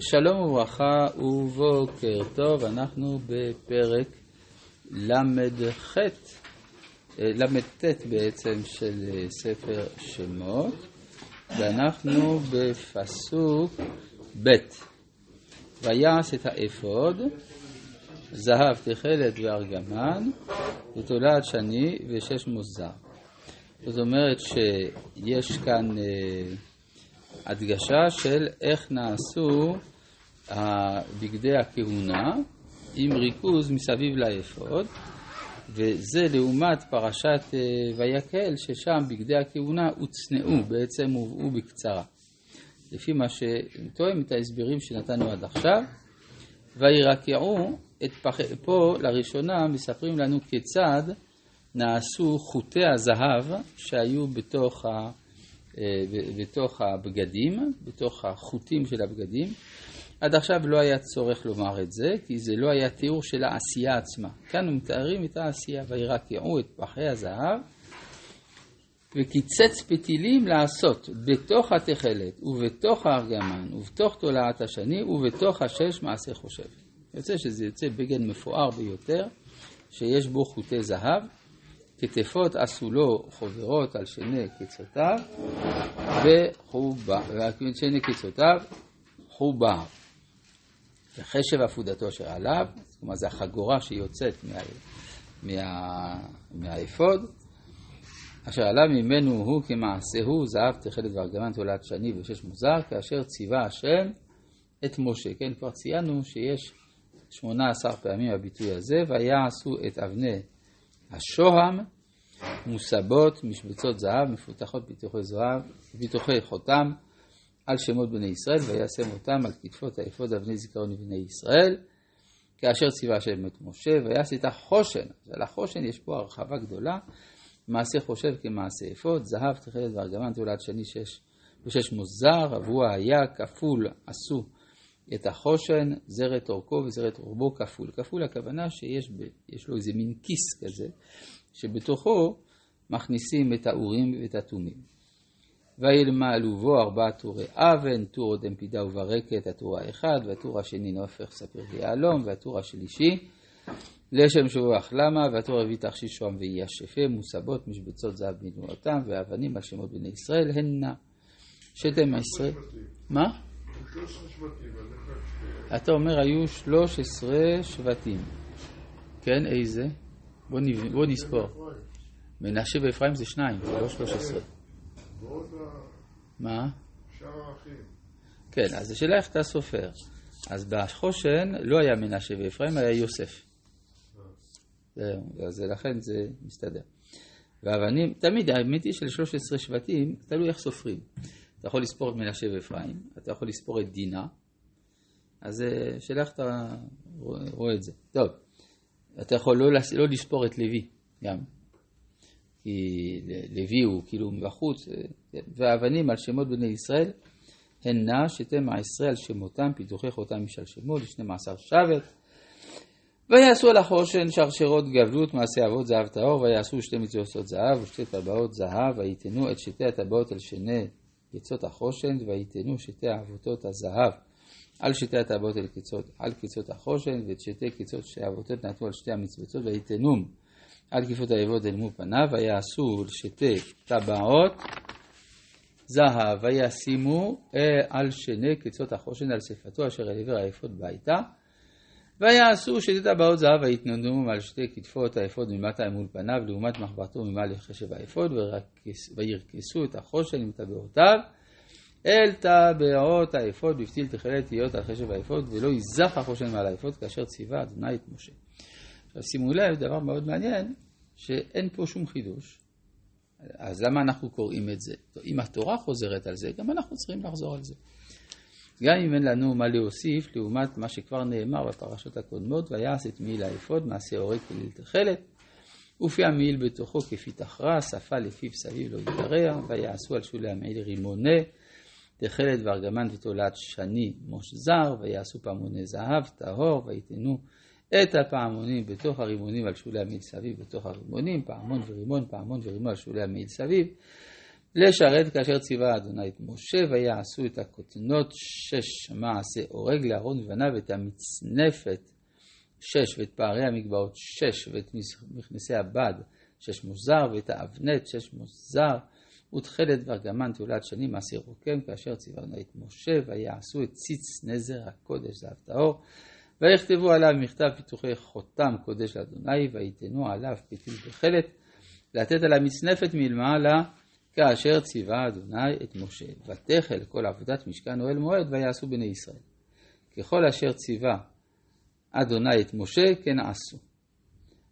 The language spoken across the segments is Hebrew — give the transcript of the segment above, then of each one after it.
שלום וברכה ובוקר טוב, אנחנו בפרק ל"ח, ל"ט בעצם של ספר שמות, ואנחנו בפסוק ב' ויעש את האפוד, זהב, תכלת וארגמן, ותולד שני ושש מוזר. זאת אומרת שיש כאן אה, הדגשה של איך נעשו בגדי הכהונה עם ריכוז מסביב לאפוד, וזה לעומת פרשת אה, ויקהל, ששם בגדי הכהונה הוצנעו, בעצם הובאו בקצרה. לפי מה שתואם את ההסברים שנתנו עד עכשיו, וירקעו את פח... פה לראשונה מספרים לנו כיצד נעשו חוטי הזהב שהיו בתוך, ה... אה, בתוך הבגדים, בתוך החוטים של הבגדים. עד עכשיו לא היה צורך לומר את זה, כי זה לא היה תיאור של העשייה עצמה. כאן הם מתארים את העשייה, וירקעו את פחי הזהב, וקיצץ פתילים לעשות בתוך התכלת, ובתוך הארגמן, ובתוך תולעת השני, ובתוך השש מעשה חושב. יוצא שזה יוצא בגד מפואר ביותר, שיש בו חוטי זהב, כתפות עשו לו חוברות על שני קצותיו, וחובה, ועל שני קצותיו חובה. וחשב עפודתו אשר עליו, כלומר זו החגורה שיוצאת מה, מה, מהאפוד, אשר עליו ממנו הוא כמעשהו זהב תכלת וארגמן תולעת שני ושש מוזר, כאשר ציווה השם את משה. כן, כבר ציינו שיש שמונה עשר פעמים הביטוי הזה, ויעשו את אבני השוהם מוסבות משבצות זהב מפותחות פיתוחי זהב, פיתוחי חותם על שמות בני ישראל, וישם אותם על כתפות האפוד אבני זיכרון לבני ישראל, כאשר ציווה השם את משה, ויעש את החושן. על החושן יש פה הרחבה גדולה, מעשה חושב כמעשה אפוד, זהב, תכלת וארגמן תולד שני שש ושש מוזר, אבוע היה כפול עשו את החושן, זרת אורכו וזרת רובו כפול. כפול הכוונה שיש לו איזה מין כיס כזה, שבתוכו מכניסים את האורים ואת התומים. וילמלו בו ארבעה טורי אבן, טור אודם פידה וברקת, הטור האחד, והטור השני נופך ספיר ויהלום, והטור השלישי לשם שובח למה, והטור הרביעי תכשיש שוהם ואייה שפה, מוסבות משבצות זהב בנבואתם, ואבנים על שמות בני ישראל, הנה שתם עשרה. מה? אתה אומר היו 13 שבטים. כן, איזה? בוא, נב... בוא נספור. מנשה ואפרים זה שניים, זה לא 13. מה? כן, אז השאלה איך אתה סופר. אז בחושן לא היה מנשה ואפרים, היה יוסף. אז לכן זה מסתדר. ואבנים, תמיד האמת היא של 13 שבטים, תלוי איך סופרים. אתה יכול לספור את מנשה ואפרים, אתה יכול לספור את דינה, אז שאלה איך אתה רואה את זה. טוב, אתה יכול לא, לא לספור את לוי גם, כי לוי הוא כאילו מבחוץ, אה, כן. והאבנים על שמות בני ישראל הן נע שתם העשרה על שמותם, פיתוחי חותם משלשמו לשני מעשר שבט. ויעשו על החושן שרשרות גבלות מעשה אבות זהב טהור, ויעשו שתי מצוות זהב ושתי טבעות זהב, ויתנו את שתי הטבעות על שני קיצות החושן, ויתנו שתי אבותות הזהב. על שתי הטבעות על קיצות, על קיצות החושן, ואת שתי קיצות שתי אבותות נתנו על שתי המצוות, ויתנום. על כיפות האבוד אל מו פניו, ויעשו שתי טבעות זהב, וישימו על שני קיצות החושן על שפתו אשר אל עבר האפוד ביתה. ויעשו שתי טבעות זהב ויתננו על שתי כתפות האפוד ממטה מול פניו לעומת מחברתו ממעל לחשב האפוד וירכסו את החושן מטבעותיו אל טבעות האפוד בפתיל תכלת להיות על חשב האפוד ולא ייזח החושן מעל האפוד כאשר ציווה אדוני את משה. עכשיו שימו לב, דבר מאוד מעניין, שאין פה שום חידוש. אז למה אנחנו קוראים את זה? אם התורה חוזרת על זה, גם אנחנו צריכים לחזור על זה. גם אם אין לנו מה להוסיף לעומת מה שכבר נאמר בפרשות הקודמות, ויעש את מעיל האפוד, מעשה הורג כליל תכלת, ופי המעיל בתוכו כפי תחרע, שפה לפיו סביב לא יתרע, ויעשו על שולי המעיל רימונה, תכלת וארגמן ותולעת שני מושזר, ויעשו פעמוני זהב, טהור, ויתנו את הפעמונים בתוך הרימונים על שולי המעיל סביב בתוך הרימונים, פעמון ורימון, פעמון ורימון על שולי המעיל סביב. לשרת כאשר ציווה אדוני את משה, ויעשו את הכותנות שש מעשה הורג לאהרון ובניו, ואת המצנפת שש, ואת פערי המגבעות שש, ואת מכנסי הבד שש מוזר, ואת האבנט שש מוזר, ותכלת וארגמן תעולת שנים מעשי רוקם, כאשר ציווה אדוני את משה, ויעשו את ציץ נזר הקודש זהב טהור, ויכתבו עליו מכתב פיתוחי חותם קודש לאדוני, ויתנו עליו פיתול וחלת, לתת עליו מצנפת מלמעלה, כאשר ציווה אדוני את משה. ותחל כל עבודת משכן אוהל מועד, ויעשו בני ישראל. ככל אשר ציווה אדוני את משה, כן עשו.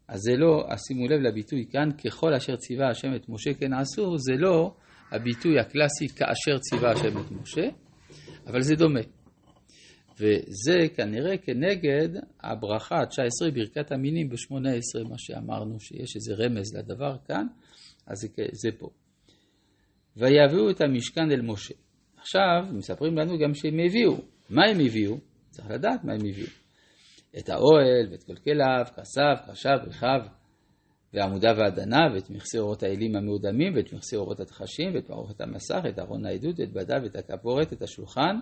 אז זה לא, שימו לב לביטוי כאן, ככל אשר ציווה השם את משה כן עשו, זה לא הביטוי הקלאסי כאשר ציווה השם את משה, אבל זה דומה. וזה כנראה כנגד הברכה ה-19, ברכת המינים ב-18, מה שאמרנו שיש איזה רמז לדבר כאן, אז זה, זה פה. ויביאו את המשכן אל משה. עכשיו, מספרים לנו גם שהם הביאו. מה הם הביאו? צריך לדעת מה הם הביאו. את האוהל ואת כל כליו, כסיו, קרשיו, רכיו, ועמודיו והדניו, ואת מכסי אורות האלים המאודמים, ואת מכסי אורות התחשים, ואת מערכת המסך, את ארון העדות, את בדיו, את הכפורת, את השולחן,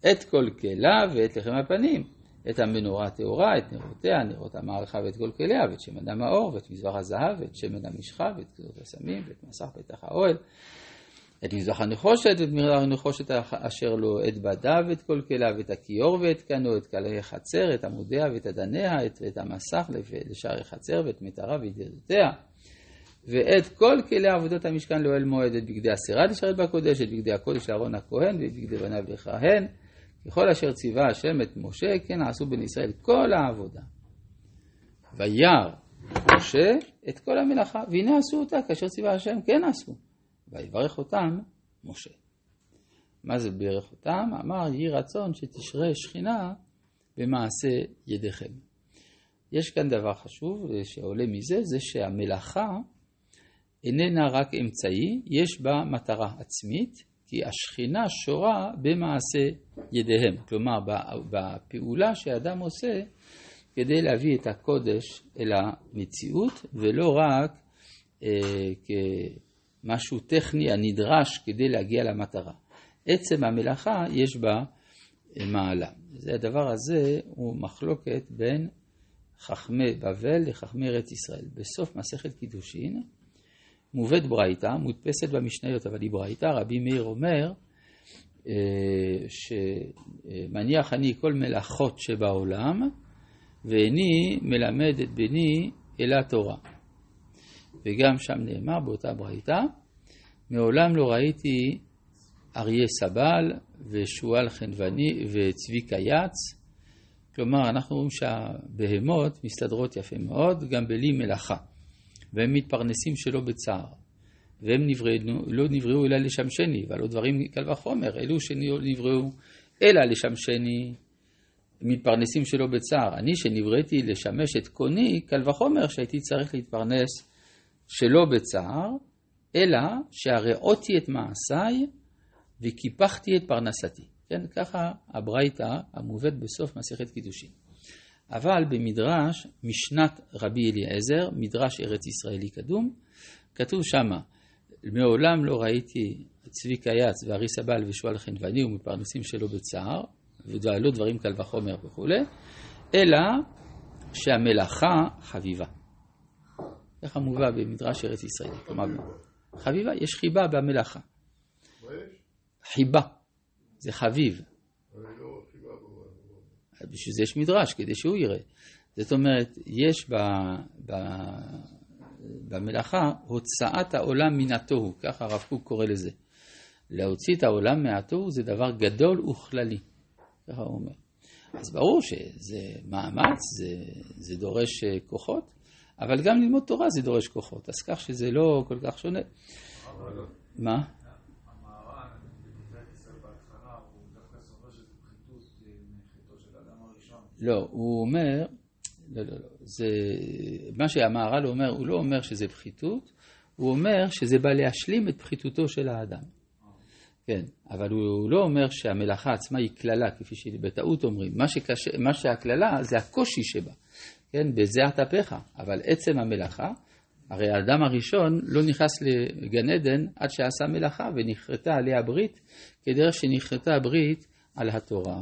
את כל כליו ואת לחם הפנים, את המנורה הטהורה, את נרותיה, נרות המערכה ואת כל כליה, ואת שמן המאור, ואת מזבח הזהב, ואת שמן המשחה, ואת כזאת הסמים, ואת מסך פתח האוהל, את מזבח הנחושת, ואת מרדף הנחושת אשר לו, את בדיו ואת כל כליו, ואת הכיור ואת קנו, את כלי חצר, את עמודיה ואת אדניה, את, ואת המסך לשערי חצר, ואת מטרה וידידותיה. ואת כל כלי עבודות המשכן לאוהל מועד, את בגדי הסירה לשרת בקודש, את בגדי הקודש לאהרון הכהן, ואת בגדי בניו לכהן, ככל אשר ציווה השם את משה, כן עשו בני ישראל כל העבודה. וירא משה את כל המלאכה, והנה עשו אותה כאשר ציווה השם, כן עשו. ויברך אותם משה. מה זה בירך אותם? אמר יהי רצון שתשרה שכינה במעשה ידיכם. יש כאן דבר חשוב שעולה מזה, זה שהמלאכה איננה רק אמצעי, יש בה מטרה עצמית, כי השכינה שורה במעשה ידיהם, כלומר בפעולה שאדם עושה כדי להביא את הקודש אל המציאות, ולא רק אה, כמשהו טכני הנדרש כדי להגיע למטרה. עצם המלאכה יש בה מעלה. זה הדבר הזה הוא מחלוקת בין חכמי בבל לחכמי ארץ ישראל. בסוף מסכת קידושין מובאת ברייתא, מודפסת במשניות, אבל היא ברייתא, רבי מאיר אומר אה, שמניח אני כל מלאכות שבעולם, ואיני מלמד את בני אל התורה. וגם שם נאמר באותה ברייתא, מעולם לא ראיתי אריה סבל ושועל חנווני וצביקה יץ. כלומר, אנחנו רואים שהבהמות מסתדרות יפה מאוד, גם בלי מלאכה. והם מתפרנסים שלא בצער. והם נבראו, לא נבראו אלא לשמשני, ועלו דברים קל וחומר, אלו שנבראו אלא לשמשני, מתפרנסים שלא בצער. אני שנבראתי לשמש את קוני, קל וחומר שהייתי צריך להתפרנס שלא בצער, אלא שהראותי את מעשיי וקיפחתי את פרנסתי. כן, ככה הברייתא המובאת בסוף מסכת קידושין. אבל במדרש משנת רבי אליעזר, מדרש ארץ ישראלי קדום, כתוב שמה, מעולם לא ראיתי צבי קייץ ואריס הבעל ושועל חנווני ומפרנסים שלו בצער, ודעלו דברים קל וחומר וכולי, אלא שהמלאכה חביבה. ככה מובא במדרש ארץ ישראלי. כלומר, חביבה, יש חיבה במלאכה. חיבה, זה חביב. בשביל זה יש מדרש, כדי שהוא יראה. זאת אומרת, יש ב, ב, במלאכה הוצאת העולם מן התוהו, ככה הרב קוק קורא לזה. להוציא את העולם מהתוהו זה דבר גדול וכללי, ככה הוא אומר. אז ברור שזה מאמץ, זה, זה דורש אה, כוחות, אבל גם ללמוד תורה זה דורש כוחות, אז כך שזה לא כל כך שונה. מה? לא, הוא אומר, לא, לא, לא, זה, מה שהמהר"ל אומר, הוא לא אומר שזה פחיתות, הוא אומר שזה בא להשלים את פחיתותו של האדם. כן, אבל הוא לא אומר שהמלאכה עצמה היא קללה, כפי שבטעות אומרים. מה, שקשה, מה שהקללה זה הקושי שבה, כן, בזה אטפך, אבל עצם המלאכה, הרי האדם הראשון לא נכנס לגן עדן עד שעשה מלאכה ונכרתה עליה הברית, כדרך שנכרתה הברית על התורה.